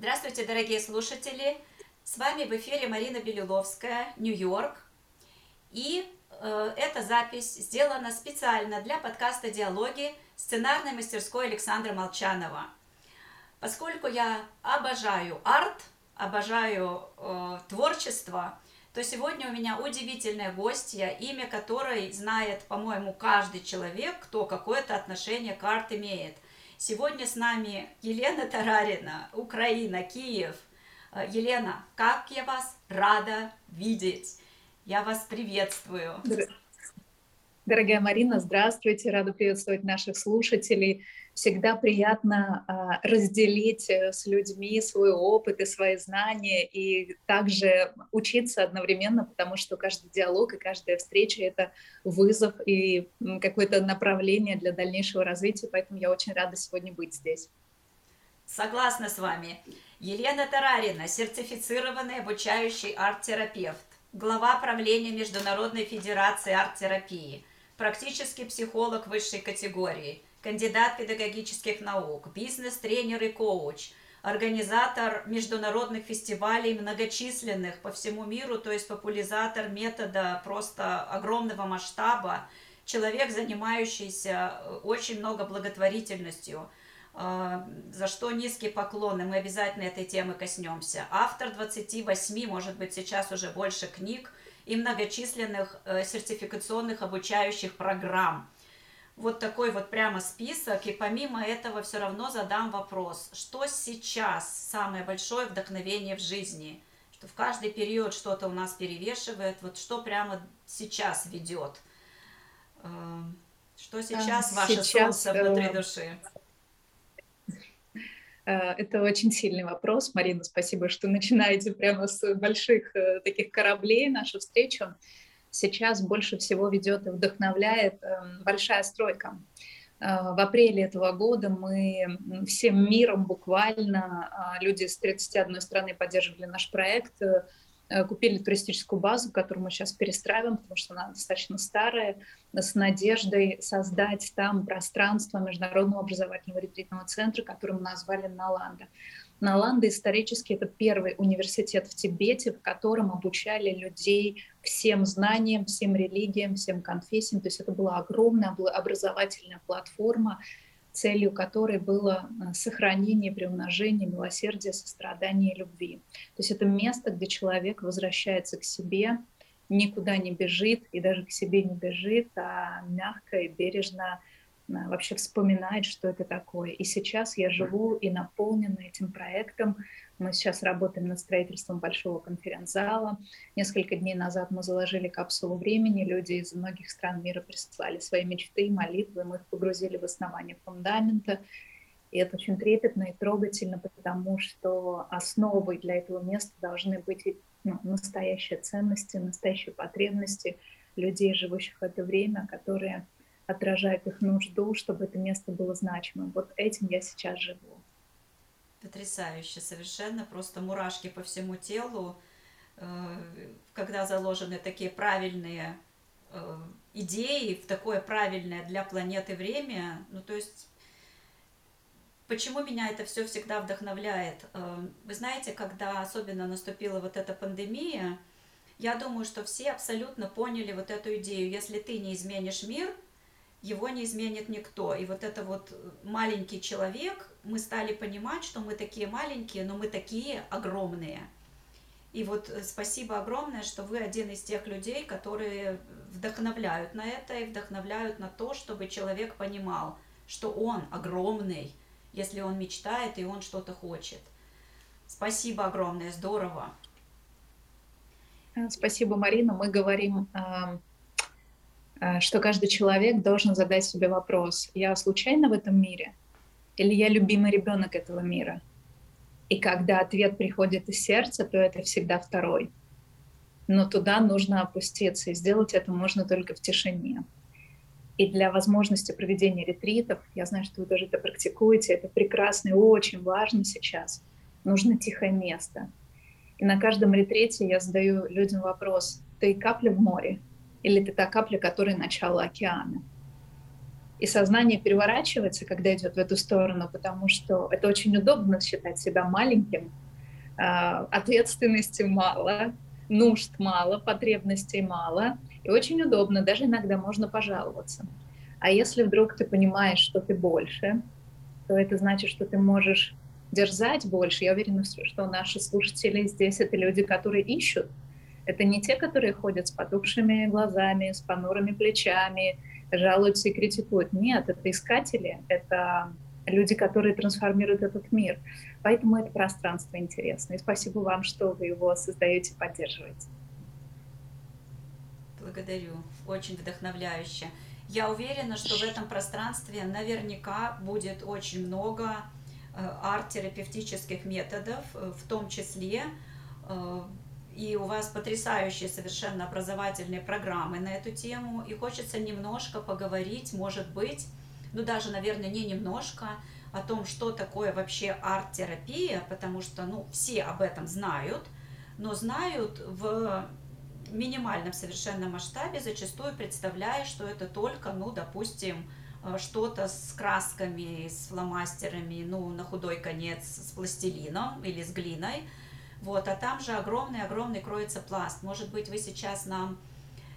Здравствуйте, дорогие слушатели! С вами в эфире Марина Белиловская, Нью-Йорк. И э, эта запись сделана специально для подкаста «Диалоги» сценарной мастерской Александра Молчанова. Поскольку я обожаю арт, обожаю э, творчество, то сегодня у меня удивительная гостья, имя которой знает, по-моему, каждый человек, кто какое-то отношение к арт имеет – Сегодня с нами Елена Тарарина, Украина, Киев. Э, Елена, как я вас рада видеть. Я вас приветствую. Дорогая Марина, здравствуйте, рада приветствовать наших слушателей. Всегда приятно а, разделить э, с людьми свой опыт и свои знания, и также учиться одновременно, потому что каждый диалог и каждая встреча — это вызов и какое-то направление для дальнейшего развития, поэтому я очень рада сегодня быть здесь. Согласна с вами. Елена Тарарина, сертифицированный обучающий арт-терапевт, глава правления Международной Федерации арт-терапии – практический психолог высшей категории, кандидат педагогических наук, бизнес-тренер и коуч, организатор международных фестивалей многочисленных по всему миру, то есть популяризатор метода просто огромного масштаба, человек, занимающийся э, очень много благотворительностью, э, за что низкий поклон, и мы обязательно этой темы коснемся. Автор 28, может быть, сейчас уже больше книг, и многочисленных э, сертификационных обучающих программ. Вот такой вот прямо список, и помимо этого все равно задам вопрос, что сейчас самое большое вдохновение в жизни? Что в каждый период что-то у нас перевешивает, вот что прямо сейчас ведет? Э, что сейчас, сейчас ваше солнце внутри э, души? Э, это очень сильный вопрос, Марина, спасибо, что начинаете прямо с больших э, таких кораблей нашу встречу. Сейчас больше всего ведет и вдохновляет эм, большая стройка. Э, в апреле этого года мы всем миром буквально, а, люди с 31 страны поддерживали наш проект, Э, купили туристическую базу, которую мы сейчас перестраиваем, потому что она достаточно старая, с надеждой создать там пространство Международного образовательного ретритного центра, который мы назвали Наланда. Наланда исторически это первый университет в Тибете, в котором обучали людей всем знаниям, всем религиям, всем конфессиям. То есть это была огромная образовательная платформа, целью которой было э, сохранение, приумножение милосердия, сострадания и любви. То есть это место, где человек возвращается к себе, никуда не бежит и даже к себе не бежит, а мягко и бережно вообще вспоминает, что это такое. И сейчас я живу и наполнена этим проектом, мы сейчас работаем над строительством большого конференц-зала. Несколько дней назад мы заложили капсулу времени. Люди из многих стран мира прислали свои мечты, молитвы. Мы их погрузили в основание фундамента. И это очень трепетно и трогательно, потому что основой для этого места должны быть ну, настоящие ценности, настоящие потребности людей, живущих в это время, которые отражают их нужду, чтобы это место было значимым. Вот этим я сейчас живу. Потрясающе, совершенно, просто мурашки по всему телу, э, когда заложены такие правильные э, идеи в такое правильное для планеты время. Ну, то есть, почему меня это все всегда вдохновляет? Э, вы знаете, когда особенно наступила вот эта пандемия, я думаю, что все абсолютно поняли вот эту идею. Если ты не изменишь мир, его не изменит никто. И вот это вот маленький человек, мы стали понимать, что мы такие маленькие, но мы такие огромные. И вот э, спасибо огромное, что вы один из тех людей, которые вдохновляют на это и вдохновляют на то, чтобы человек понимал, что он огромный, если он мечтает и он что-то хочет. Спасибо огромное, здорово. Спасибо, Марина. Мы говорим Э, что каждый человек должен задать себе вопрос, я случайно в этом мире или я любимый ребенок этого мира? И когда ответ приходит из сердца, то это всегда второй. Но туда нужно опуститься, и сделать это можно только в тишине. И для возможности проведения ретритов, я знаю, что вы тоже это практикуете, это прекрасно и очень важно сейчас, нужно тихое место. И на каждом ретрите я задаю людям вопрос, ты капля в море или ты та капля, которая начало океана. И сознание переворачивается, когда идет в эту сторону, потому что это очень удобно считать себя маленьким, а, ответственности мало, нужд мало, потребностей мало, и очень удобно, даже иногда можно пожаловаться. А если вдруг ты понимаешь, что ты больше, то это значит, что ты можешь дерзать больше. Я уверена, что наши слушатели здесь это люди, которые ищут. Это не те, которые ходят с потухшими глазами, с понурыми плечами, жалуются и критикуют. Нет, это искатели, это люди, которые трансформируют этот мир. Поэтому это пространство интересно. И спасибо вам, что вы его создаете, поддерживаете. Благодарю. Очень вдохновляюще. Я уверена, что в этом пространстве наверняка будет очень много э, арт-терапевтических методов, э, в том числе э, и у вас потрясающие совершенно образовательные программы на эту тему, и хочется немножко поговорить, может быть, ну даже, наверное, не немножко, о том, что такое вообще арт-терапия, потому что, ну, все об этом знают, но знают в минимальном совершенно масштабе, зачастую представляя, что это только, ну, допустим, э, что-то с красками, с фломастерами, ну, на худой конец, с пластилином или с глиной, вот, а там же огромный-огромный кроется пласт. Может быть, вы сейчас нам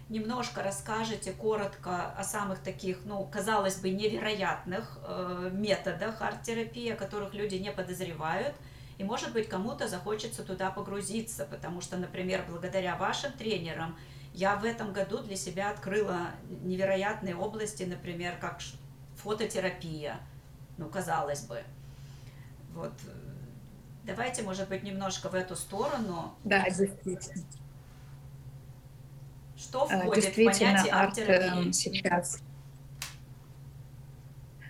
немножко расскажете коротко о самых таких, ну, казалось бы, невероятных э, методах арт-терапии, о которых люди не подозревают. И, может быть, кому-то захочется туда погрузиться, потому что, например, благодаря вашим тренерам я в этом году для себя открыла невероятные области, например, как фототерапия, ну, казалось бы. Вот Давайте, может быть, немножко в эту сторону. Да, действительно. Что а, входит в понятие арт-терапии? Эм, сейчас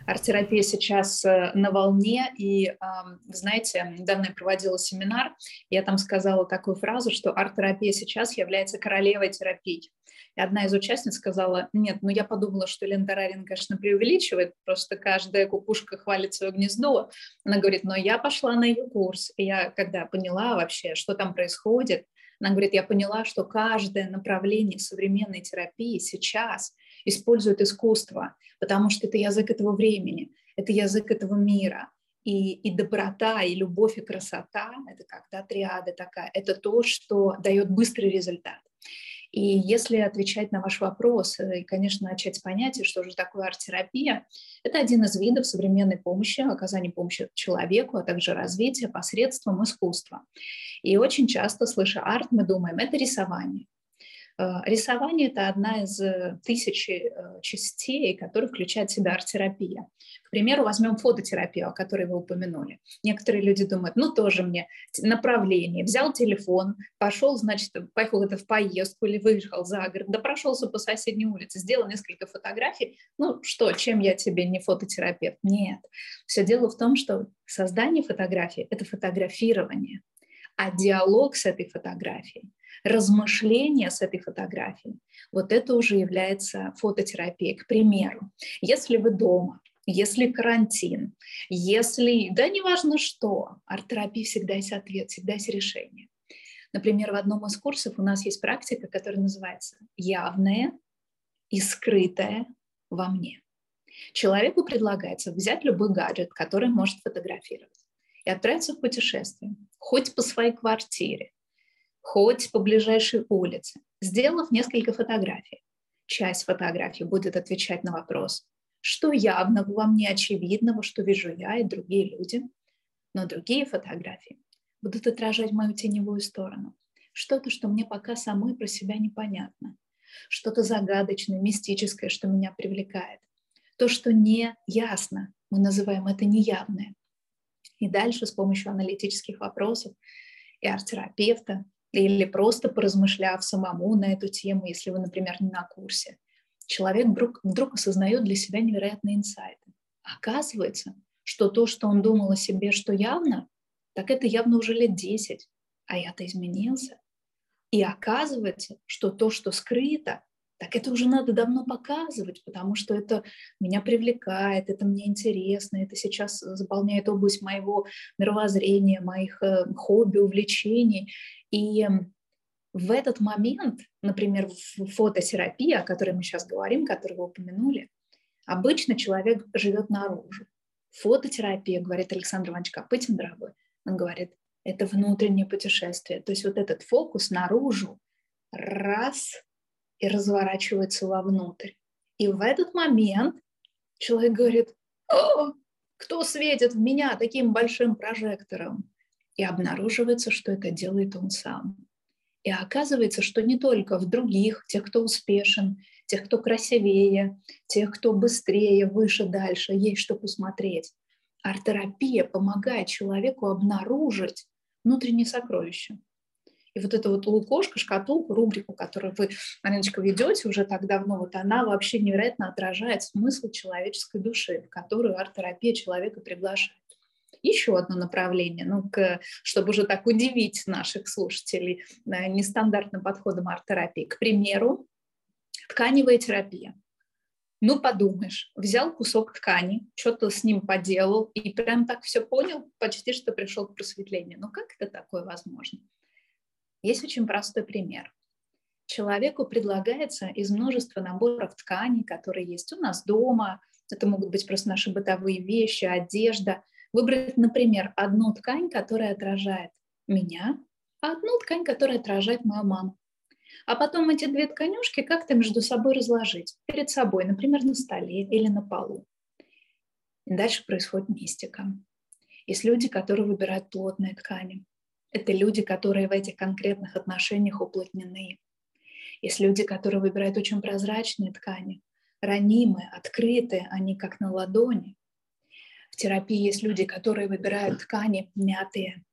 арт-терапия сейчас э, на волне, и, вы знаете, недавно я проводила семинар, я там сказала такую фразу, что арт-терапия сейчас является королевой терапии. И одна из участниц сказала, нет, ну я подумала, что Лен Тарарин, конечно, преувеличивает, просто каждая кукушка хвалит свое гнездо. Она говорит, но я пошла на ее курс, и я когда поняла вообще, что там происходит, она говорит, я поняла, что каждое направление современной терапии сейчас использует искусство, потому что это язык этого времени, это язык этого мира. И, и доброта, и любовь, и красота — это когда триада такая, это то, что дает быстрый результат. И если отвечать на ваш вопрос э, и, конечно, начать с понятия, что же такое арт-терапия, это один из видов современной помощи, оказания помощи человеку, а также развития посредством искусства. И очень часто, слыша арт, мы думаем, это рисование. Э, рисование – это одна из э, тысячи частей, которые включает в себя арт-терапия. К примеру, возьмем фототерапию, о которой вы упомянули. Некоторые люди думают, ну тоже мне направление. Взял телефон, пошел, значит, поехал это в поездку или выехал за город, да прошелся по соседней улице, сделал несколько фотографий. Ну что, чем я тебе не фототерапевт? Нет. Все дело в том, что создание фотографии – это фотографирование, а диалог с этой фотографией размышление с этой фотографией, вот это уже является фототерапией. К примеру, если вы дома если карантин, если, да неважно что, арт-терапии всегда есть ответ, всегда есть решение. Например, в одном из курсов у нас есть практика, которая называется «явное и скрытое во мне». Человеку предлагается взять любой гаджет, который может фотографировать, и отправиться в путешествие, хоть по своей квартире, хоть по ближайшей улице, сделав несколько фотографий. Часть фотографий будет отвечать на вопрос, что явного во мне очевидного, что вижу я и другие люди, но другие фотографии будут отражать мою теневую сторону. Что-то, что мне пока самой про себя непонятно. Что-то загадочное, мистическое, что меня привлекает. То, что не ясно, мы называем это неявное. И дальше с помощью аналитических вопросов и арт-терапевта или просто поразмышляв самому на эту тему, если вы, например, не на курсе – человек вдруг, вдруг осознает для себя невероятные инсайты. Оказывается, что то, что он думал о себе, что явно, так это явно уже лет 10, а я-то изменился. И оказывается, что то, что скрыто, так это уже надо давно показывать, потому что это меня привлекает, это мне интересно, это сейчас заполняет область моего мировоззрения, моих э, хобби, увлечений. И в этот момент, например, фототерапия, о которой мы сейчас говорим, которую вы упомянули, Обычно человек живет наружу. Фототерапия, говорит Александр Иванович Копытин, дорогой, он говорит, это внутреннее путешествие. То есть вот этот фокус наружу, раз, и разворачивается вовнутрь. И в этот момент человек говорит, О, кто светит в меня таким большим прожектором? И обнаруживается, что это делает он сам. И оказывается, что не только в других, тех, кто успешен, тех, кто красивее, тех, кто быстрее, выше, дальше, есть что посмотреть. Арт-терапия помогает человеку обнаружить внутренние сокровища. И вот эту вот лукошко, шкатулку, рубрику, которую вы, Мариночка, ведете уже так давно, вот она вообще невероятно отражает смысл человеческой души, в которую арт-терапия человека приглашает. Еще одно направление, ну, к, чтобы уже так удивить наших слушателей э, нестандартным подходом арт-терапии. К примеру, тканевая терапия. Ну, подумаешь, взял кусок ткани, что-то с ним поделал и прям так все понял, почти что пришел к просветлению. Ну, как это такое возможно? Есть очень простой пример. Человеку предлагается из множества наборов тканей, которые есть у нас дома, это могут быть просто наши бытовые вещи, одежда, выбрать, например, одну ткань, которая отражает меня, а одну ткань, которая отражает мою маму. А потом эти две тканюшки как-то между собой разложить перед собой, например, на столе или на полу. И дальше происходит мистика. Есть люди, которые выбирают плотные ткани. Это люди, которые в этих конкретных отношениях уплотнены. Есть люди, которые выбирают очень прозрачные ткани, ранимые, открытые, они как на ладони. В терапии есть люди, которые выбирают ткани мятые,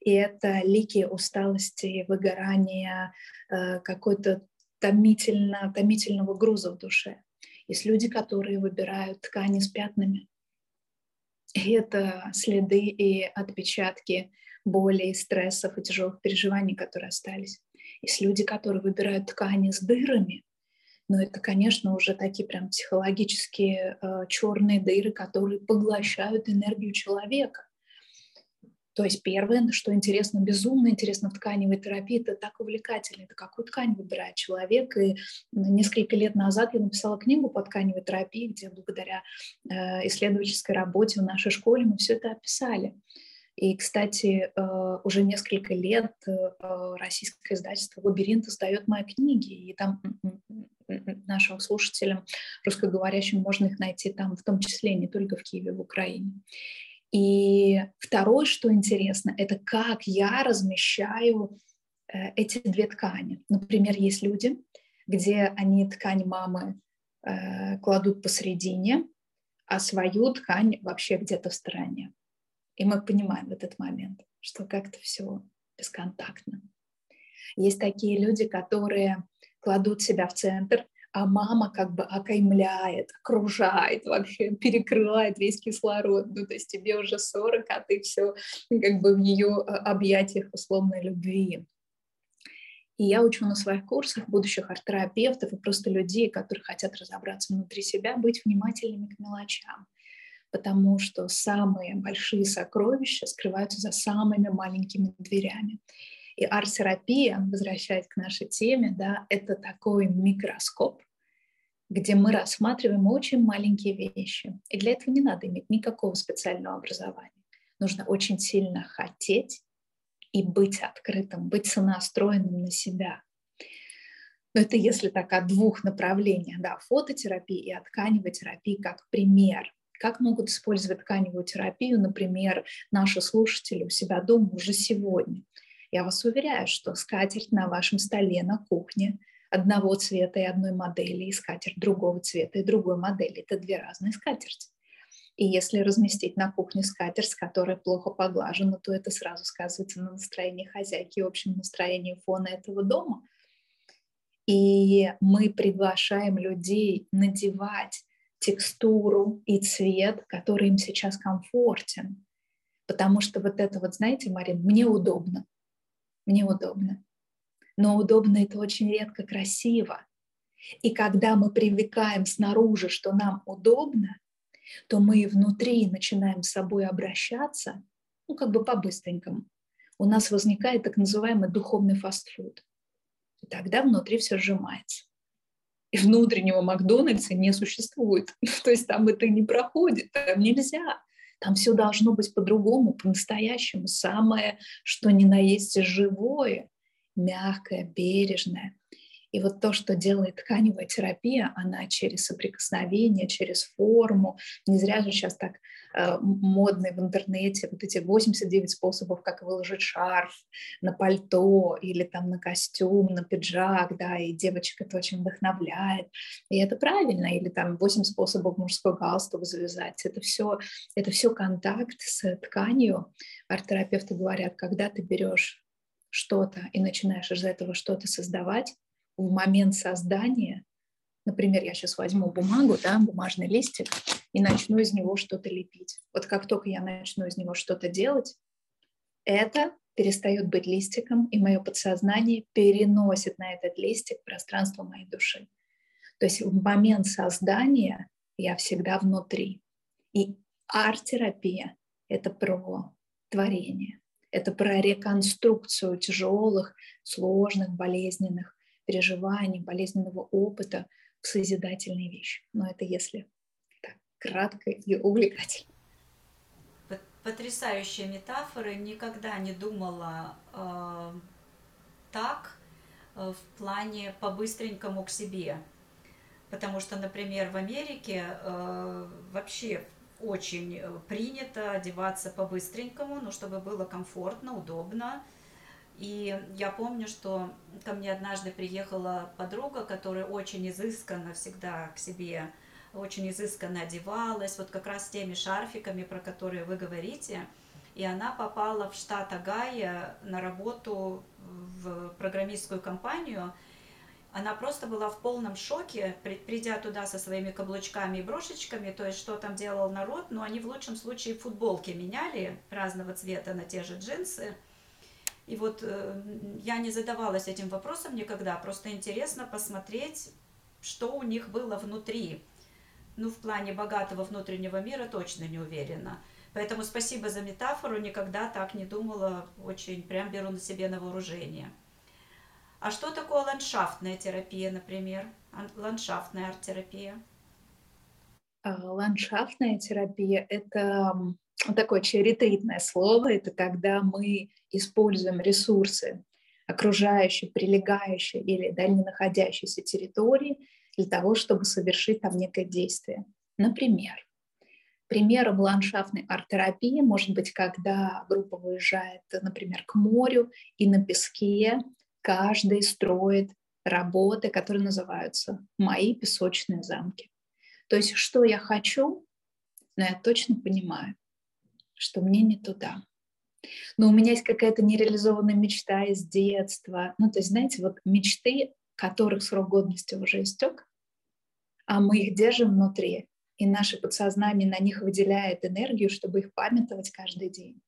и это лики усталости, выгорания, э, какой-то томительно, томительного груза в душе. Есть люди, которые выбирают ткани с пятнами. И это следы и отпечатки боли, стрессов и тяжелых переживаний, которые остались. Есть люди, которые выбирают ткани с дырами, но это, конечно, уже такие прям психологические э, черные дыры, которые поглощают энергию человека. То есть первое, что интересно, безумно интересно в тканевой терапии, это так увлекательно, это какую ткань выбирает человек. И несколько лет назад я написала книгу по тканевой терапии, где благодаря э, исследовательской работе в нашей школе мы все это описали. И, кстати, э, уже несколько лет э, российское издательство «Лабиринт» издает мои книги, и там нашим слушателям русскоговорящим можно их найти там, в том числе не только в Киеве, в Украине. И второе, что интересно, это как я размещаю э, эти две ткани. Например, есть люди, где они ткань мамы кладут посередине, а свою ткань вообще где-то в стороне. И мы понимаем в этот момент, что как-то все бесконтактно. Есть такие люди, которые кладут себя в центр, а мама как бы окаймляет, окружает вообще, перекрывает весь кислород. Ну, то есть тебе уже 40, а ты все как бы в ее а, объятиях условной любви. И я учу на своих курсах будущих арт-терапевтов и просто людей, которые хотят разобраться внутри себя, быть внимательными к мелочам. Потому что самые большие сокровища скрываются за самыми маленькими дверями. И арт-терапия, возвращаясь к нашей теме, да, это такой микроскоп, где мы рассматриваем очень маленькие вещи. И для этого не надо иметь никакого специального образования. Нужно очень сильно хотеть и быть открытым, быть сонастроенным на себя. Но это если так о двух направлениях, да, фототерапии и от тканевой терапии как пример. Как могут использовать тканевую терапию, например, наши слушатели у себя дома уже сегодня? Я вас уверяю, что скатерть на вашем столе на кухне одного цвета и одной модели, и скатерть другого цвета и другой модели. Это две разные скатерти. И если разместить на кухне скатерть, которая плохо поглажена, то это сразу сказывается на настроении хозяйки общем настроении фона этого дома. И мы приглашаем людей надевать текстуру и цвет, который им сейчас комфортен. Потому что вот это вот, знаете, Марин, мне удобно. Мне удобно но удобно это очень редко красиво. И когда мы привыкаем снаружи, что нам удобно, то мы и внутри начинаем с собой обращаться, ну, как бы по-быстренькому. У нас возникает так называемый духовный фастфуд. И тогда внутри все сжимается. Внутреннего Макдональдса не существует. То есть там это не проходит, там нельзя. Там все должно быть по-другому, по-настоящему. Самое, что ни на есть живое, мягкое, бережное. И вот то, что делает тканевая терапия, она через соприкосновение, через форму. Не зря же сейчас так э, модные в интернете вот эти 89 способов, как выложить шарф на пальто или там на костюм, на пиджак, да, и девочек это очень вдохновляет. И это правильно. Или там 8 способов мужской галстук завязать. Это все, это все контакт с тканью. Арт-терапевты говорят, когда ты берешь что-то и начинаешь из этого что-то создавать, в момент создания, например, я сейчас возьму бумагу, да, бумажный листик, и начну из него что-то лепить. Вот как только я начну из него что-то делать, это перестает быть листиком, и мое подсознание переносит на этот листик пространство моей души. То есть в момент создания я всегда внутри. И арт-терапия — это про творение, это про реконструкцию тяжелых, сложных, болезненных переживаний, болезненного опыта в созидательные вещи. Но это если так, кратко и увлекательно. Потрясающие метафоры. Никогда не думала э, так э, в плане по-быстренькому к себе. Потому что, например, в Америке э, вообще очень принято одеваться по-быстренькому, ну, чтобы было комфортно, удобно. И я помню, что ко мне однажды приехала подруга, которая очень изысканно всегда к себе, очень изысканно одевалась, вот как раз теми шарфиками, про которые вы говорите. И она попала в штат Агая на работу в программистскую компанию. Она просто была в полном шоке, придя туда со своими каблучками и брошечками, то есть что там делал народ, но они в лучшем случае футболки меняли разного цвета на те же джинсы – и вот э, я не задавалась этим вопросом никогда, просто интересно посмотреть, что у них было внутри. Ну, в плане богатого внутреннего мира точно не уверена. Поэтому спасибо за метафору, никогда так не думала, очень прям беру на себе на вооружение. А что такое ландшафтная терапия, например? Ландшафтная арт-терапия? А, ландшафтная терапия – это такое очень ретритное слово, это когда мы используем ресурсы окружающей, прилегающей или дальне находящейся территории для того, чтобы совершить там некое действие. Например, примером ландшафтной арт-терапии может быть, когда группа выезжает, например, к морю, и на песке каждый строит работы, которые называются «Мои песочные замки». То есть, что я хочу, но я точно понимаю, что мне не туда. Но у меня есть какая-то нереализованная мечта из детства. Ну, то есть, знаете, вот мечты, которых срок годности уже истек, а мы их держим внутри, и наше подсознание на них выделяет энергию, чтобы их памятовать каждый день.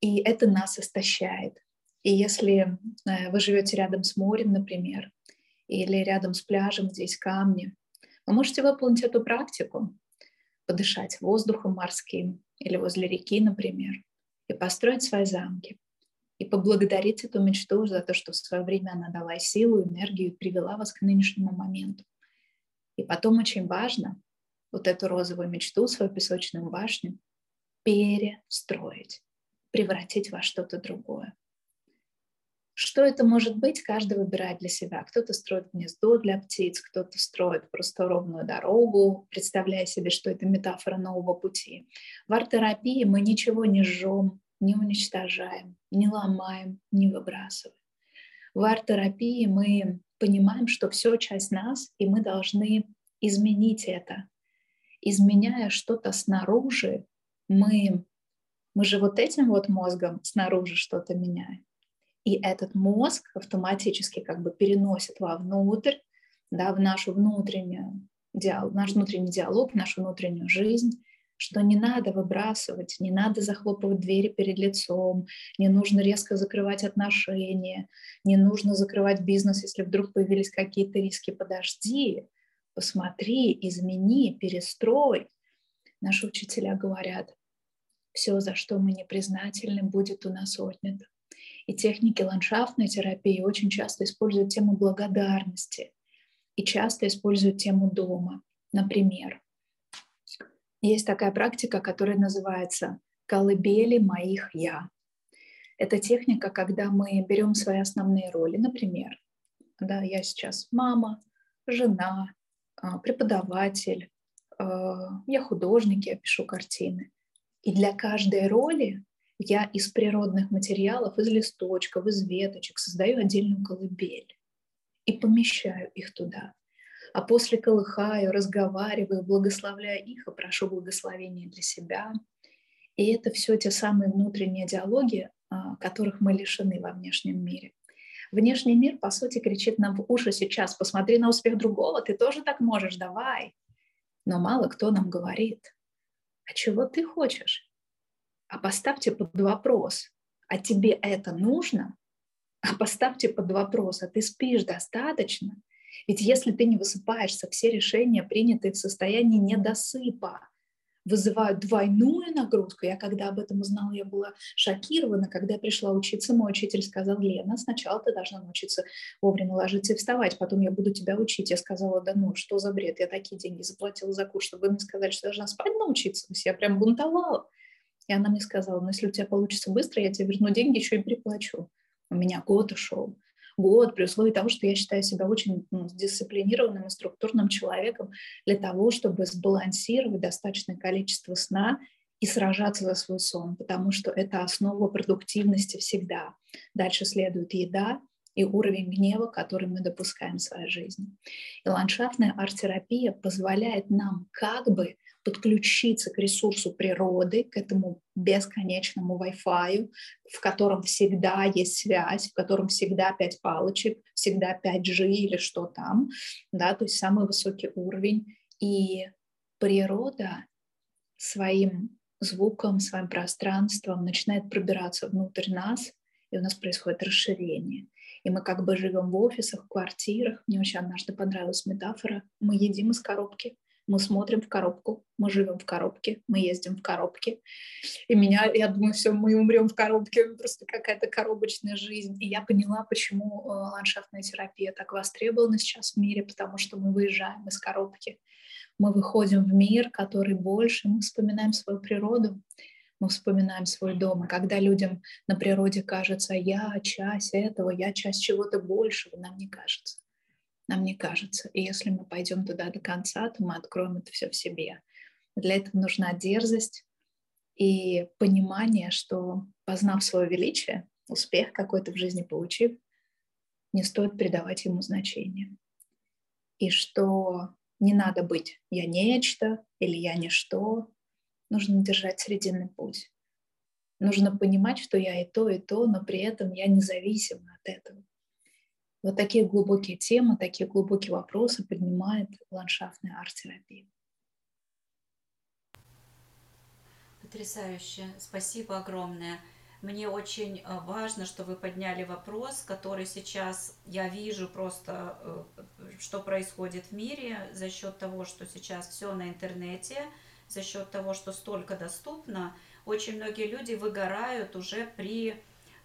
И это нас истощает. И если э, вы живете рядом с морем, например, или рядом с пляжем, здесь камни, вы можете выполнить эту практику, подышать воздухом морским или возле реки, например, и построить свои замки, и поблагодарить эту мечту за то, что в свое время она дала силу, энергию и привела вас к нынешнему моменту. И потом очень важно вот эту розовую мечту, свою песочную башню, перестроить, превратить во что-то другое. Что это может быть, каждый выбирает для себя. Кто-то строит гнездо для птиц, кто-то строит просто ровную дорогу, представляя себе, что это метафора нового пути. В арт-терапии мы ничего не жжем, не уничтожаем, не ломаем, не выбрасываем. В арт-терапии мы понимаем, что все часть нас, и мы должны изменить это. Изменяя что-то снаружи, мы, мы же вот этим вот мозгом снаружи что-то меняем. И этот мозг автоматически как бы переносит вовнутрь, да, в нашу внутреннюю диалог, наш внутренний диалог, нашу внутреннюю жизнь, что не надо выбрасывать, не надо захлопывать двери перед лицом, не нужно резко закрывать отношения, не нужно закрывать бизнес, если вдруг появились какие-то риски. Подожди, посмотри, измени, перестрой. Наши учителя говорят, все, за что мы не признательны, будет у нас отнято. И техники ландшафтной терапии очень часто используют тему благодарности. и часто используют тему дома. Например, есть такая практика, которая называется «колыбели моих я». Это техника, когда мы берем свои основные роли. Например, да, я сейчас мама, жена, а, преподаватель, а, я художник, я пишу картины. И для каждой роли я из природных материалов, из листочков, из веточек создаю отдельную колыбель и помещаю их туда. А после колыхаю, разговариваю, благословляю их и прошу благословения для себя. И это все те самые внутренние диалоги, а, которых мы лишены во внешнем мире. Внешний мир, по сути, кричит нам в уши сейчас, посмотри на успех другого, ты тоже так можешь, давай. Но мало кто нам говорит, а чего ты хочешь? А поставьте под вопрос, а тебе это нужно? А поставьте под вопрос, а ты спишь достаточно? Ведь если ты не высыпаешься, все решения, принятые в состоянии недосыпа, вызывают двойную нагрузку. Я когда об этом узнала, я была шокирована. Когда я пришла учиться, мой учитель сказал, Лена, сначала ты должна научиться вовремя ложиться и вставать, потом я буду тебя учить. Я сказала, да ну, что за бред? Я такие деньги заплатила за курс, чтобы вы мне сказали, что я должна спать научиться. То есть я прям бунтовала. И она мне сказала, ну, если у тебя получится быстро, я тебе верну деньги, еще и приплачу. У меня год ушел год, при условии того, что я считаю себя очень ну, дисциплинированным и структурным человеком для того, чтобы сбалансировать достаточное количество сна и сражаться за свой сон, потому что это основа продуктивности всегда. Дальше следует еда и уровень гнева, который мы допускаем в своей жизни. И ландшафтная арт-терапия позволяет нам как бы подключиться к ресурсу природы, к этому бесконечному Wi-Fi, в котором всегда есть связь, в котором всегда пять палочек, всегда 5G или что там, да, то есть самый высокий уровень. И природа своим звуком, своим пространством начинает пробираться внутрь нас, и у нас происходит расширение. И мы как бы живем в офисах, в квартирах. Мне очень однажды понравилась метафора. Мы едим из коробки мы смотрим в коробку, мы живем в коробке, мы ездим в коробке. И меня, я думаю, все, мы умрем в коробке, просто какая-то коробочная жизнь. И я поняла, почему э, ландшафтная терапия так востребована сейчас в мире, потому что мы выезжаем из коробки. Мы выходим в мир, который больше, мы вспоминаем свою природу, мы вспоминаем свой дом. И когда людям на природе кажется, я часть этого, я часть чего-то большего, нам не кажется нам не кажется. И если мы пойдем туда до конца, то мы откроем это все в себе. Для этого нужна дерзость и понимание, что познав свое величие, успех какой-то в жизни получив, не стоит придавать ему значение. И что не надо быть «я нечто» или «я ничто», нужно держать срединный путь. Нужно понимать, что я и то, и то, но при этом я независима от этого. Вот такие глубокие темы, такие глубокие вопросы поднимает ландшафтная арт-терапия. Потрясающе. Спасибо огромное. Мне очень э, важно, что вы подняли вопрос, который сейчас я вижу просто, э, что происходит в мире за счет того, что сейчас все на интернете, за счет того, что столько доступно. Очень многие люди выгорают уже при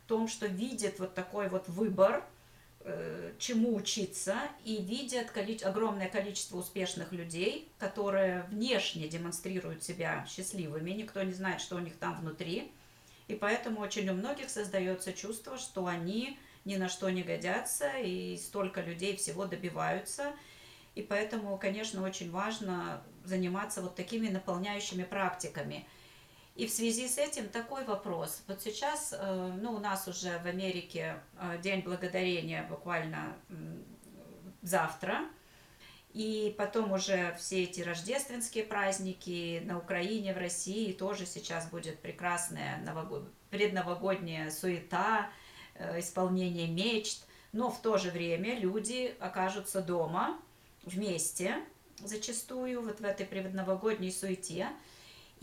том, что видят вот такой вот выбор, чему учиться и видят огромное количество успешных людей, которые внешне демонстрируют себя счастливыми, никто не знает, что у них там внутри, и поэтому очень у многих создается чувство, что они ни на что не годятся, и столько людей всего добиваются, и поэтому, конечно, очень важно заниматься вот такими наполняющими практиками – и в связи с этим такой вопрос. Вот сейчас, э, ну, у нас уже в Америке э, День Благодарения буквально завтра, и потом уже все эти рождественские праздники на Украине, в России тоже сейчас будет прекрасная новогод... предновогодняя суета, э, исполнение мечт, но в то же время люди окажутся дома вместе зачастую вот в этой предновогодней суете,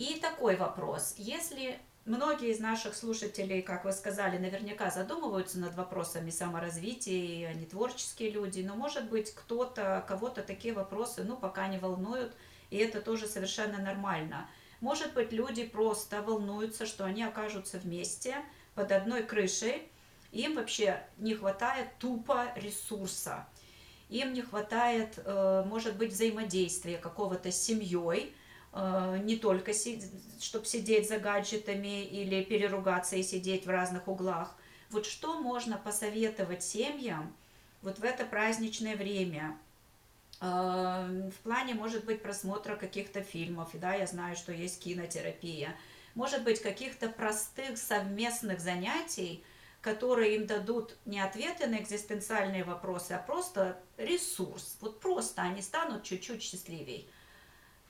и такой вопрос. Если многие из наших слушателей, как вы сказали, наверняка задумываются над вопросами саморазвития, и они творческие люди, но, может быть, кто-то, кого-то такие вопросы, ну, пока не волнуют, и это тоже совершенно нормально. Может быть, люди просто волнуются, что они окажутся вместе под одной крышей, им вообще не хватает тупо ресурса. им не хватает, э, может быть, взаимодействия какого-то с семьей, не только чтобы сидеть за гаджетами или переругаться и сидеть в разных углах. Вот что можно посоветовать семьям вот в это праздничное время? Э, в плане, может быть, просмотра каких-то фильмов, да, я знаю, что есть кинотерапия, может быть, каких-то простых совместных занятий, которые им дадут не ответы на экзистенциальные вопросы, а просто ресурс. Вот просто они станут чуть-чуть счастливее.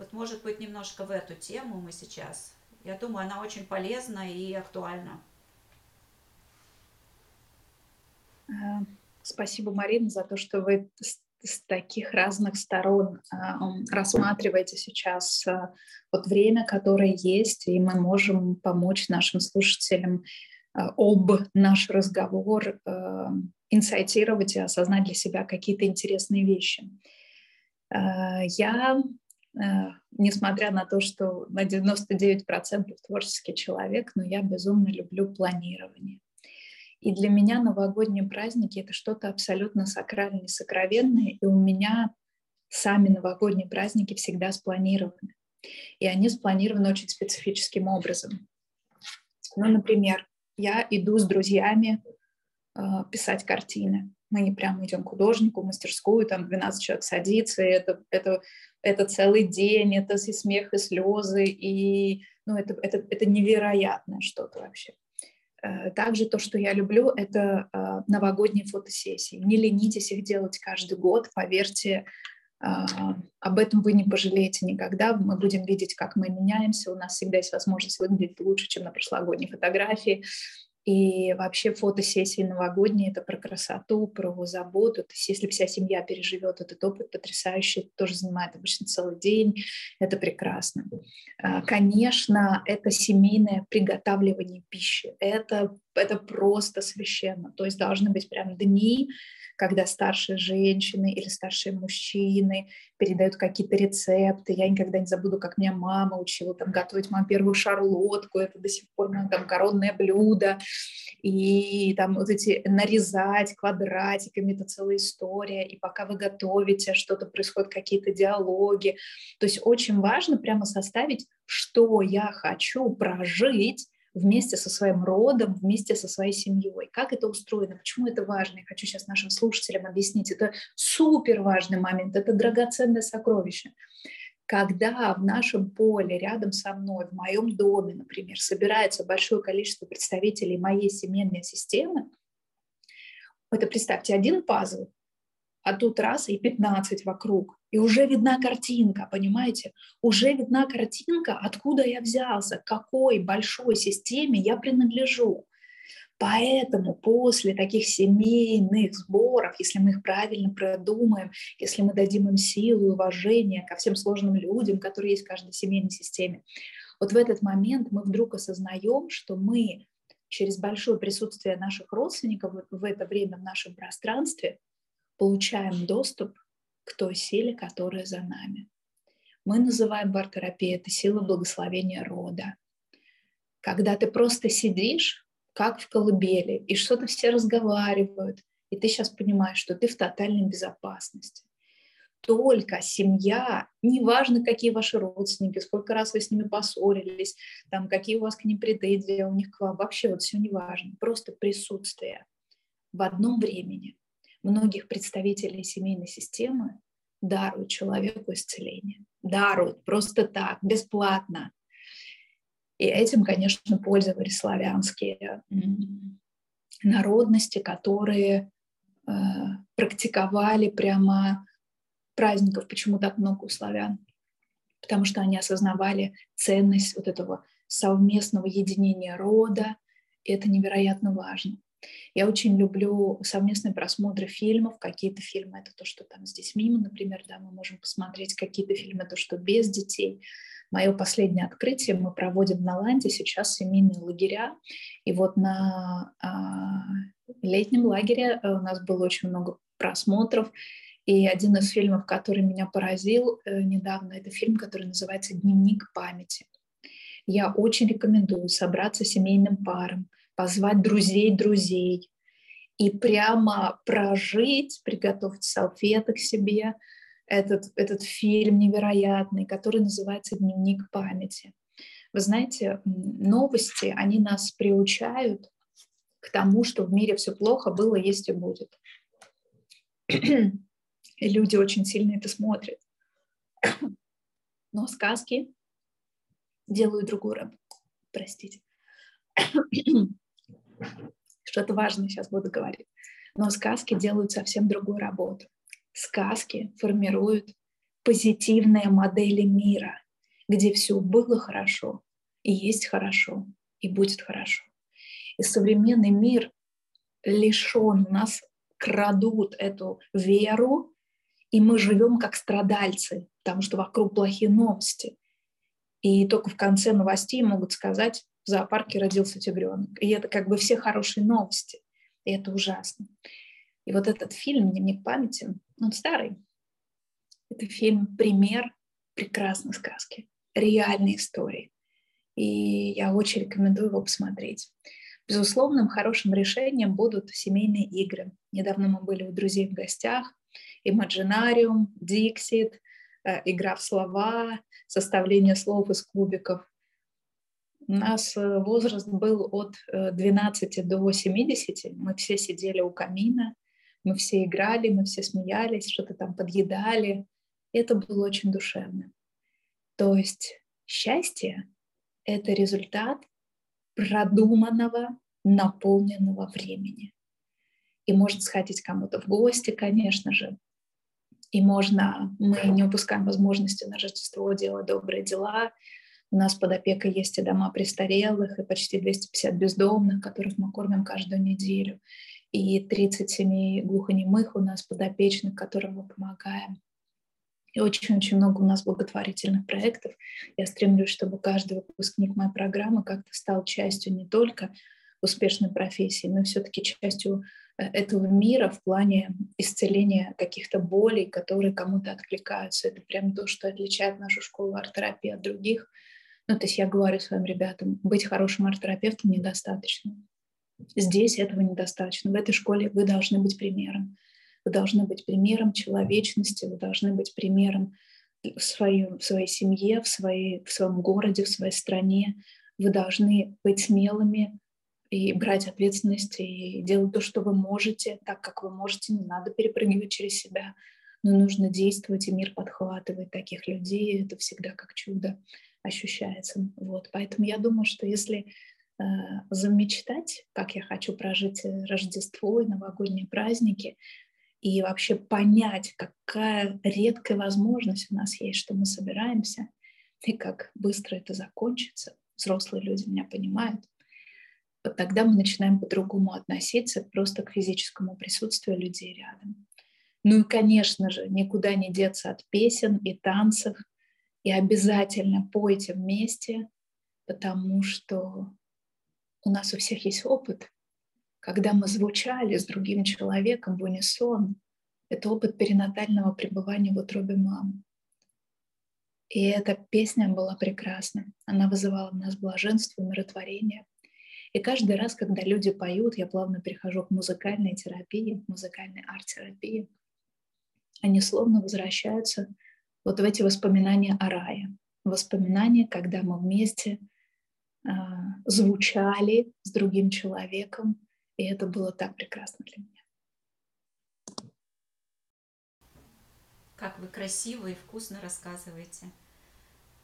Вот может быть немножко в эту тему мы сейчас. Я думаю, она очень полезна и актуальна. Э, спасибо, Марина, за то, что вы с таких разных сторон э, рассматриваете сейчас э, вот время, которое есть, и мы можем помочь нашим слушателям об наш разговор э, инсайтировать и осознать для себя какие-то интересные вещи. Я, несмотря на то, что на 99% творческий человек, но я безумно люблю планирование. И для меня новогодние праздники — это что-то абсолютно сакральное, сокровенное, и у меня сами новогодние праздники всегда спланированы. И они спланированы очень специфическим образом. Ну, например, я иду с друзьями э, писать картины. Мы не прямо идем к художнику, в мастерскую, там 12 человек садится, и это, это, это целый день, это и смех, и слезы, и ну, это, это, это невероятное что-то вообще. Э, также то, что я люблю, это э, новогодние фотосессии. Не ленитесь их делать каждый год, поверьте, а, об этом вы не пожалеете никогда. Мы будем видеть, как мы меняемся. У нас всегда есть возможность выглядеть лучше, чем на прошлогодней фотографии. И вообще фотосессии новогодние — это про красоту, про заботу. То есть если вся семья переживет этот опыт потрясающий, это тоже занимает обычно целый день, это прекрасно. А, конечно, это семейное приготавливание пищи. Это, это просто священно. То есть должны быть прям дни, когда старшие женщины или старшие мужчины передают какие-то рецепты. Я никогда не забуду, как меня мама учила там, готовить мою первую шарлотку. Это до сих пор мое там коронное блюдо. И там вот эти нарезать квадратиками, это целая история. И пока вы готовите, что-то происходит, какие-то диалоги. То есть очень важно прямо составить, что я хочу прожить вместе со своим родом, вместе со своей семьей. Как это устроено? Почему это важно? Я хочу сейчас нашим слушателям объяснить. Это супер важный момент, это драгоценное сокровище. Когда в нашем поле, рядом со мной, в моем доме, например, собирается большое количество представителей моей семейной системы, это представьте, один пазл, а тут раз и 15 вокруг. И уже видна картинка, понимаете? Уже видна картинка, откуда я взялся, к какой большой системе я принадлежу. Поэтому после таких семейных сборов, если мы их правильно продумаем, если мы дадим им силу и уважение ко всем сложным людям, которые есть в каждой семейной системе, вот в этот момент мы вдруг осознаем, что мы через большое присутствие наших родственников в это время в нашем пространстве получаем доступ к той силе, которая за нами. Мы называем бар-терапией это сила благословения рода. Когда ты просто сидишь, как в колыбели, и что-то все разговаривают, и ты сейчас понимаешь, что ты в тотальной безопасности. Только семья, неважно, какие ваши родственники, сколько раз вы с ними поссорились, там, какие у вас к ним претензии, у них к вам, вообще вот все неважно, просто присутствие в одном времени многих представителей семейной системы даруют человеку исцеление. Даруют просто так, бесплатно. И этим, конечно, пользовались славянские народности, которые э, практиковали прямо праздников. Почему так много у славян? Потому что они осознавали ценность вот этого совместного единения рода, и это невероятно важно. Я очень люблю совместные просмотры фильмов. Какие-то фильмы — это то, что там с детьми, например, да, мы можем посмотреть. Какие-то фильмы — то, что без детей. Мое последнее открытие мы проводим в Наланде сейчас семейные лагеря. И вот на а, летнем лагере э, у нас было очень много просмотров. И один из фильмов, который меня поразил э, недавно, это фильм, который называется «Дневник памяти». Я очень рекомендую собраться семейным парам, позвать друзей друзей и прямо прожить, приготовить салфеток себе, этот, этот фильм невероятный, который называется «Дневник памяти». Вы знаете, новости, они нас приучают к тому, что в мире все плохо было, есть и будет. И люди очень сильно это смотрят. Но сказки делают другую работу. Простите. Что-то важное сейчас буду говорить. Но сказки делают совсем другую работу. Сказки формируют позитивные модели мира, где все было хорошо, и есть хорошо, и будет хорошо. И современный мир лишен, нас крадут эту веру, и мы живем как страдальцы, потому что вокруг плохие новости. И только в конце новостей могут сказать, зоопарке родился тигренок. И это как бы все хорошие новости. И это ужасно. И вот этот фильм «Дневник памяти», он старый. Это фильм «Пример прекрасной сказки», реальной истории. И я очень рекомендую его посмотреть. Безусловным хорошим решением будут семейные игры. Недавно мы были у друзей в гостях. Imaginarium, Dixit, э, игра в слова, составление слов из кубиков. У нас э, возраст был от 12 э, до 70. Мы все сидели у камина, мы все играли, мы все смеялись, что-то там подъедали. Это было очень душевно. То есть счастье — это результат продуманного, наполненного времени. И можно сходить кому-то в гости, конечно же. И можно, мы не упускаем возможности на Рождество делать добрые дела. У нас под опекой есть и дома престарелых, и почти 250 бездомных, которых мы кормим каждую неделю. И 30 семей глухонемых у нас подопечных, которым мы помогаем. И очень-очень много у нас благотворительных проектов. Я стремлюсь, чтобы каждый выпускник моей программы как-то стал частью не только успешной профессии, но все-таки частью э, этого мира в плане исцеления каких-то болей, которые кому-то откликаются. Это прям то, что отличает нашу школу арт-терапии от других. Ну, то есть я говорю своим ребятам, быть хорошим арт-терапевтом недостаточно. Здесь этого недостаточно. В этой школе вы должны быть примером. Вы должны быть примером человечности, вы должны быть примером в своей, в своей семье, в, своей, в своем городе, в своей стране. Вы должны быть смелыми и брать ответственность и делать то, что вы можете, так как вы можете. Не надо перепрыгивать через себя, но нужно действовать, и мир подхватывает таких людей. Это всегда как чудо ощущается. Вот. Поэтому я думаю, что если э, замечтать, как я хочу прожить Рождество и новогодние праздники, и вообще понять, какая редкая возможность у нас есть, что мы собираемся, и как быстро это закончится. Взрослые люди меня понимают. Вот тогда мы начинаем по-другому относиться просто к физическому присутствию людей рядом. Ну и, конечно же, никуда не деться от песен и танцев. И обязательно пойте вместе, потому что у нас у всех есть опыт, когда мы звучали с другим человеком в унисон, это опыт перинатального пребывания в утробе мамы. И эта песня была прекрасна. Она вызывала в нас блаженство, умиротворение. И каждый раз, когда люди поют, я плавно перехожу к музыкальной терапии, музыкальной арт-терапии, они словно возвращаются вот в эти воспоминания о рае. Воспоминания, когда мы вместе э, звучали с другим человеком, и это было так прекрасно для меня. Как вы красиво и вкусно рассказываете.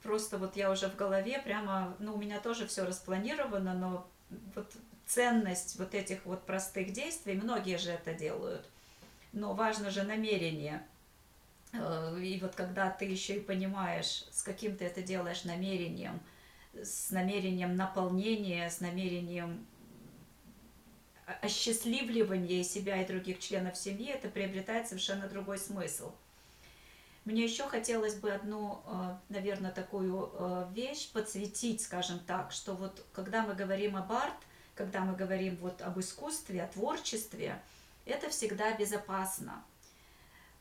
Просто вот я уже в голове прямо, ну, у меня тоже все распланировано, но вот ценность вот этих вот простых действий, многие же это делают, но важно же намерение. Э, и вот когда ты еще и понимаешь, с каким ты это делаешь намерением, с намерением наполнения, с намерением осчастливливание себя и других членов семьи, это приобретает совершенно другой смысл. Мне еще хотелось бы одну, э, наверное, такую э, вещь подсветить, скажем так, что вот когда мы говорим об арт, когда мы говорим вот об искусстве, о творчестве, это всегда безопасно.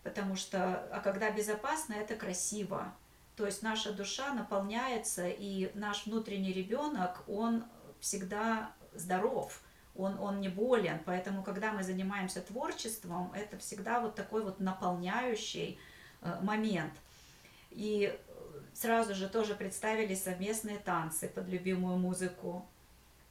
Потому что, а когда безопасно, это красиво. То есть наша душа наполняется, и наш внутренний ребенок, он всегда здоров он, он не болен. Поэтому, когда мы занимаемся творчеством, это всегда вот такой вот наполняющий э, момент. И сразу же тоже представили совместные танцы под любимую музыку,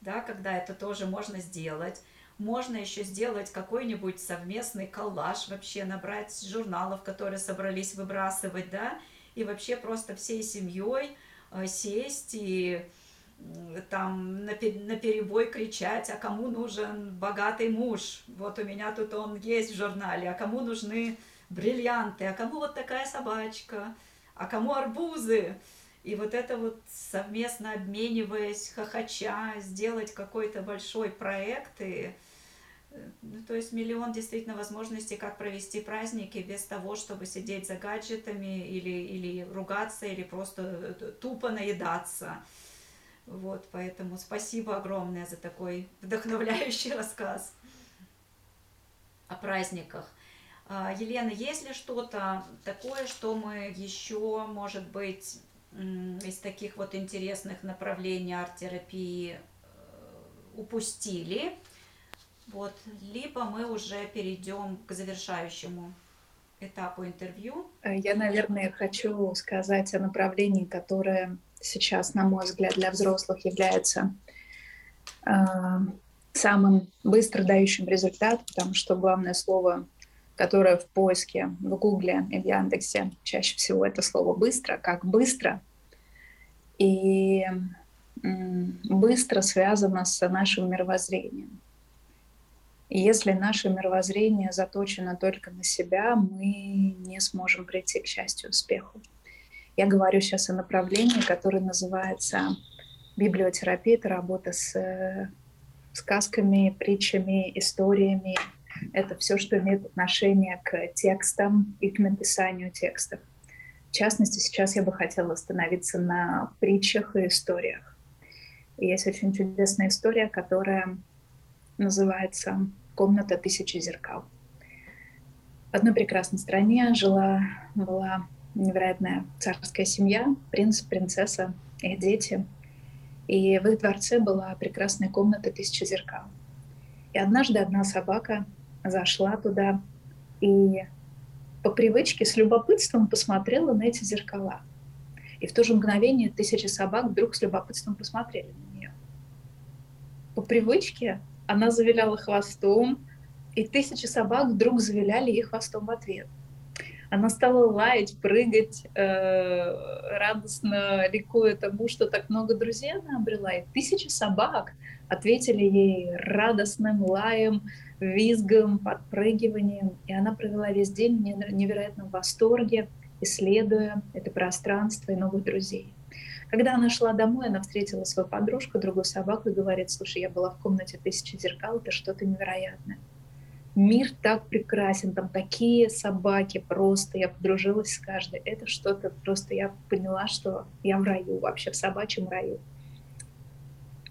да, когда это тоже можно сделать. Можно еще сделать какой-нибудь совместный коллаж, вообще набрать журналов, которые собрались выбрасывать, да, и вообще просто всей семьей э, сесть и там на, перебой кричать, а кому нужен богатый муж, вот у меня тут он есть в журнале, а кому нужны бриллианты, а кому вот такая собачка, а кому арбузы. И вот это вот совместно обмениваясь, хохоча, сделать какой-то большой проект. И, то есть миллион действительно возможностей, как провести праздники без того, чтобы сидеть за гаджетами или, или ругаться, или просто э, тупо наедаться. Вот, поэтому спасибо огромное за такой вдохновляющий рассказ о праздниках. А, Елена, есть ли что-то такое, что мы еще, может быть, из таких вот интересных направлений арт-терапии э, упустили? Вот, либо мы уже перейдем к завершающему этапу интервью. Я, наверное, хочу сказать о направлении, которое сейчас, на мой взгляд, для взрослых является э, самым быстро дающим результат, потому что главное слово, которое в поиске в Гугле и в Яндексе чаще всего это слово «быстро», как «быстро», и э, быстро связано с нашим мировоззрением. И если наше мировоззрение заточено только на себя, мы не сможем прийти к счастью, успеху. Я говорю сейчас о направлении, которое называется библиотерапия. Это работа с э, сказками, притчами, историями. Это все, что имеет отношение к текстам и к написанию текстов. В частности, сейчас я бы хотела остановиться на притчах и историях. И есть очень чудесная история, которая называется «Комната тысячи зеркал». В одной прекрасной стране жила, была невероятная царская семья, принц, принцесса, их дети. И в их дворце была прекрасная комната тысячи зеркал. И однажды одна собака зашла туда и по привычке с любопытством посмотрела на эти зеркала. И в то же мгновение тысячи собак вдруг с любопытством посмотрели на нее. По привычке она завиляла хвостом, и тысячи собак вдруг завиляли ей хвостом в ответ – она стала лаять, прыгать, э, радостно ликуя тому, что так много друзей она обрела. И тысячи собак ответили ей радостным лаем, визгом, подпрыгиванием. И она провела весь день в невероятном восторге, исследуя это пространство и новых друзей. Когда она шла домой, она встретила свою подружку, другую собаку, и говорит, слушай, я была в комнате тысячи зеркал, это что-то невероятное мир так прекрасен, там такие собаки просто, я подружилась с каждой. Это что-то просто, я поняла, что я в раю, вообще в собачьем раю.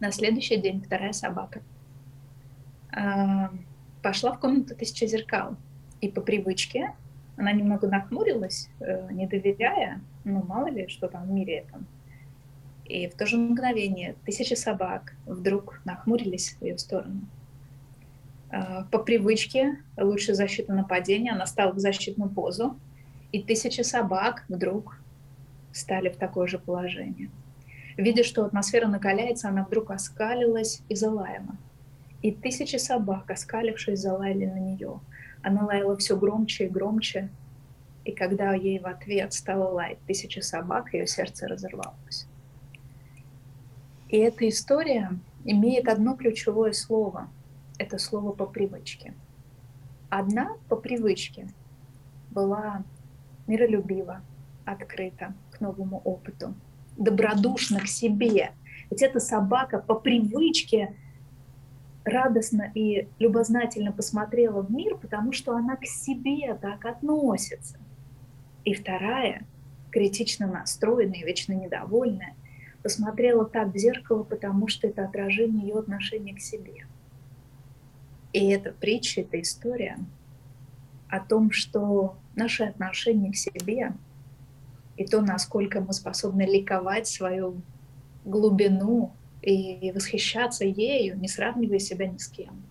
На следующий день вторая собака а, пошла в комнату тысяча зеркал. И по привычке она немного нахмурилась, э, не доверяя, ну мало ли, что там в мире этом. И в то же мгновение тысячи собак вдруг нахмурились в ее сторону. Э, по привычке, лучше защита нападения, она стала в защитную позу, и тысячи собак вдруг стали в такое же положение. Видя, что атмосфера накаляется, она вдруг оскалилась и залаяла. И тысячи собак, оскалившись, залаяли на нее. Она лаяла все громче и громче, и когда ей в ответ стало лаять тысячи собак, ее сердце разорвалось. И эта история имеет одно ключевое слово — это слово по привычке. Одна по привычке была миролюбива, открыта к новому опыту, добродушна к себе. Ведь эта собака по привычке радостно и любознательно посмотрела в мир, потому что она к себе так относится. И вторая, критично настроенная, вечно недовольная, посмотрела так в зеркало, потому что это отражение ее отношения к себе. И эта притча, эта история о том, что наше отношение к себе и то, насколько мы способны ликовать свою глубину и восхищаться ею, не сравнивая себя ни с кем.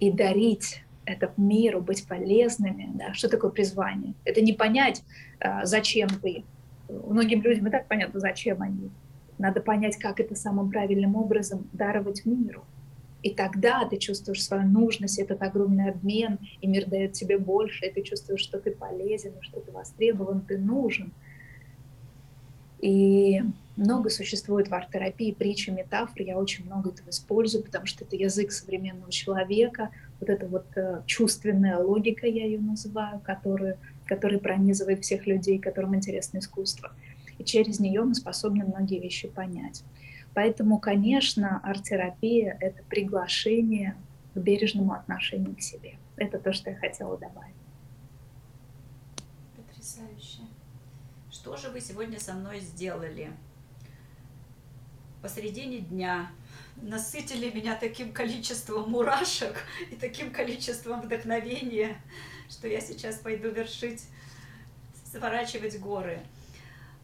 И дарить это миру, быть полезными. Да? Что такое призвание? Это не понять, а, зачем ты. Многим людям и так понятно, зачем они. Надо понять, как это самым правильным образом даровать миру. И тогда ты чувствуешь свою нужность, этот огромный обмен, и мир дает тебе больше, и ты чувствуешь, что ты полезен, что ты востребован, ты нужен. И много существует в арт-терапии притчи, метафор. Я очень много этого использую, потому что это язык современного человека, вот эта вот э, чувственная логика, я ее называю, которую, которая пронизывает всех людей, которым интересно искусство. И через нее мы способны многие вещи понять. Поэтому, конечно, арт-терапия — это приглашение к бережному отношению к себе. Это то, что я хотела добавить. Потрясающе. Что же вы сегодня со мной сделали? Посредине дня насытили меня таким количеством мурашек и таким количеством вдохновения, что я сейчас пойду вершить, сворачивать горы.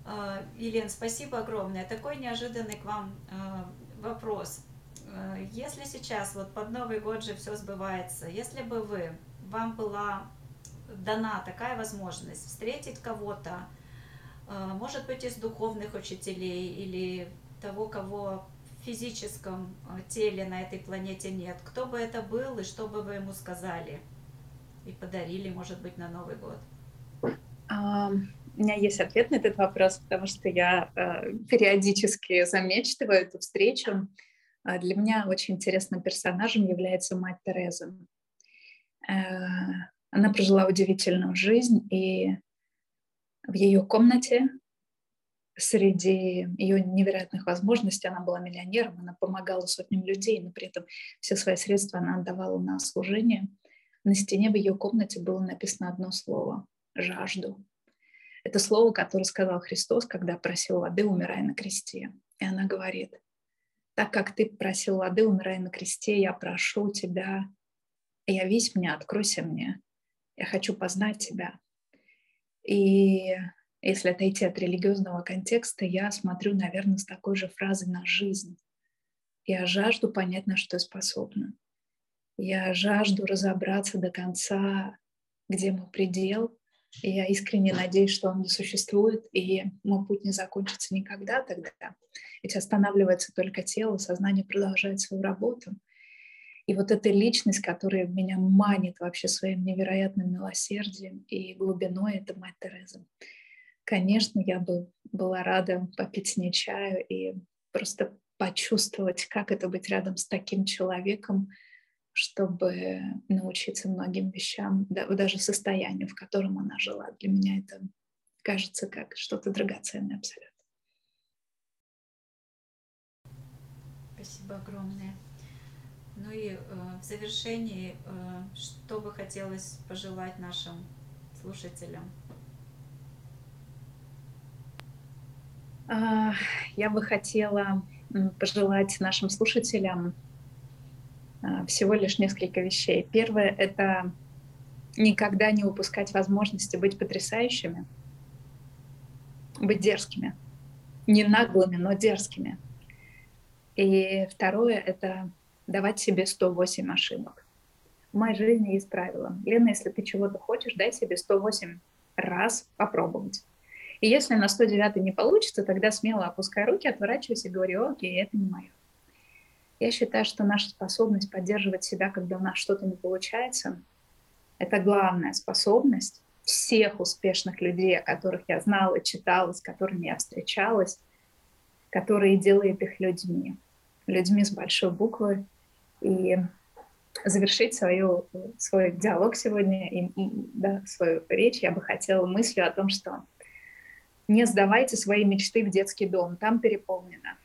А, Елен, спасибо огромное. Такой неожиданный к вам а, вопрос. А, если сейчас, вот под Новый год же все сбывается, если бы вы, вам была дана такая возможность встретить кого-то, может быть, из духовных учителей или того, кого в физическом теле на этой планете нет, кто бы это был и что бы вы ему сказали и подарили, может быть, на Новый год? У меня есть ответ на этот вопрос, потому что я э, периодически замечтываю эту встречу. Э, для меня очень интересным персонажем является мать Тереза. Э, она прожила удивительную жизнь, и в ее комнате среди ее невероятных возможностей она была миллионером, она помогала сотням людей, но при этом все свои средства она отдавала на служение. На стене в ее комнате было написано одно слово — «жажду». Это слово, которое сказал Христос, когда просил воды, умирая на кресте. И она говорит, так как ты просил воды, умирая на кресте, я прошу тебя, явись мне, откройся мне. Я хочу познать тебя. И если отойти от религиозного контекста, я смотрю, наверное, с такой же фразой на жизнь. Я жажду понять, на что я способна. Я жажду разобраться до конца, где мой предел, я искренне надеюсь, что он не существует, и мой путь не закончится никогда тогда. Ведь останавливается только тело, сознание продолжает свою работу. И вот эта личность, которая меня манит вообще своим невероятным милосердием и глубиной, это мать Тереза. Конечно, я бы была рада попить с ней чаю и просто почувствовать, как это быть рядом с таким человеком, чтобы научиться многим вещам, да, даже состоянию, в котором она жила. Для меня это кажется как что-то драгоценное абсолютно. Спасибо огромное. Ну и э, в завершении, э, что бы хотелось пожелать нашим слушателям? Я бы хотела пожелать нашим слушателям а, всего лишь несколько вещей. Первое — это никогда не упускать возможности быть потрясающими, быть дерзкими. Не наглыми, но дерзкими. И второе — это давать себе 108 ошибок. В моей жизни есть правило. Лена, если ты чего-то хочешь, дай себе 108 раз попробовать. И если на 109 не получится, тогда смело опускай руки, отворачивайся и говори, окей, это не мое. Я считаю, что наша способность поддерживать себя, когда у нас что-то не получается, это главная способность всех успешных людей, о которых я знала, читала, с которыми я встречалась, которые делают их людьми, людьми с большой буквы. И завершить свою, свой диалог сегодня и да, свою речь я бы хотела мыслью о том, что не сдавайте свои мечты в детский дом, там переполнено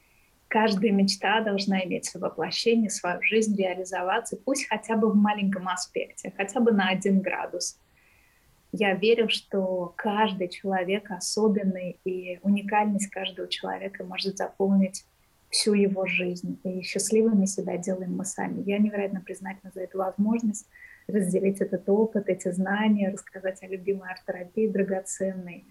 каждая мечта должна иметь свое воплощение, свою жизнь реализоваться, пусть хотя бы в маленьком аспекте, хотя бы на один градус. Я верю, что каждый человек особенный, и уникальность каждого человека может заполнить всю его жизнь. И счастливыми себя делаем мы сами. Я невероятно признательна за эту возможность разделить этот опыт, эти знания, рассказать о любимой арт-терапии драгоценной,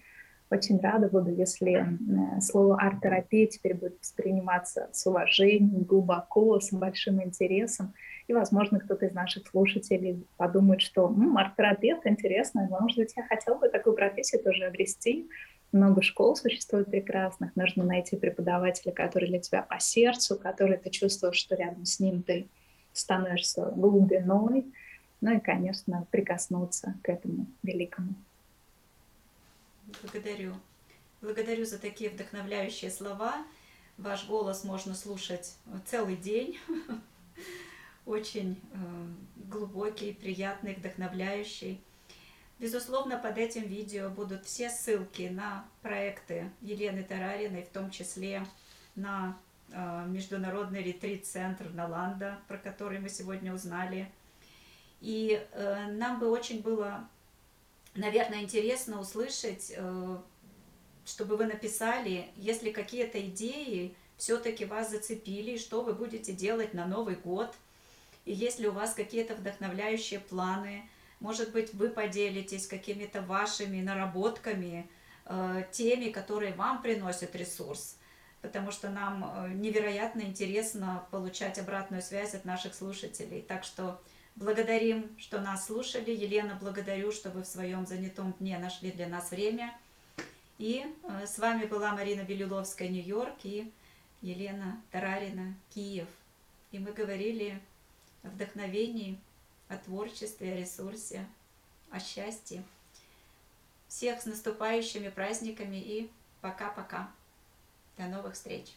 Очень рада буду, если слово арт-терапия теперь будет восприниматься с уважением, глубоко, с большим интересом. И, возможно, кто-то из наших слушателей подумает, что арт-терапевт интересно, может быть, я хотел бы такую профессию тоже обрести. Много школ существует прекрасных, нужно найти преподавателя, который для тебя по сердцу, который ты чувствуешь, что рядом с ним ты становишься глубиной, ну и, конечно, прикоснуться к этому великому. Благодарю. Благодарю за такие вдохновляющие слова. Ваш голос можно слушать целый день. Очень э, глубокий, приятный, вдохновляющий. Безусловно, под этим видео будут все ссылки на проекты Елены Тарариной, в том числе на э, международный ретрит-центр Наланда, про который мы сегодня узнали. И э, нам бы очень было наверное, интересно услышать, э, чтобы вы написали, если какие-то идеи все-таки вас зацепили, что вы будете делать на Новый год, и если у вас какие-то вдохновляющие планы, может быть, вы поделитесь какими-то вашими наработками, э, теми, которые вам приносят ресурс, потому что нам э, невероятно интересно получать обратную связь от наших слушателей. Так что Благодарим, что нас слушали. Елена, благодарю, что вы в своем занятом дне нашли для нас время. И э, с вами была Марина Белюловская, Нью-Йорк, и Елена Тарарина, Киев. И мы говорили о вдохновении, о творчестве, о ресурсе, о счастье. Всех с наступающими праздниками и пока-пока. До новых встреч!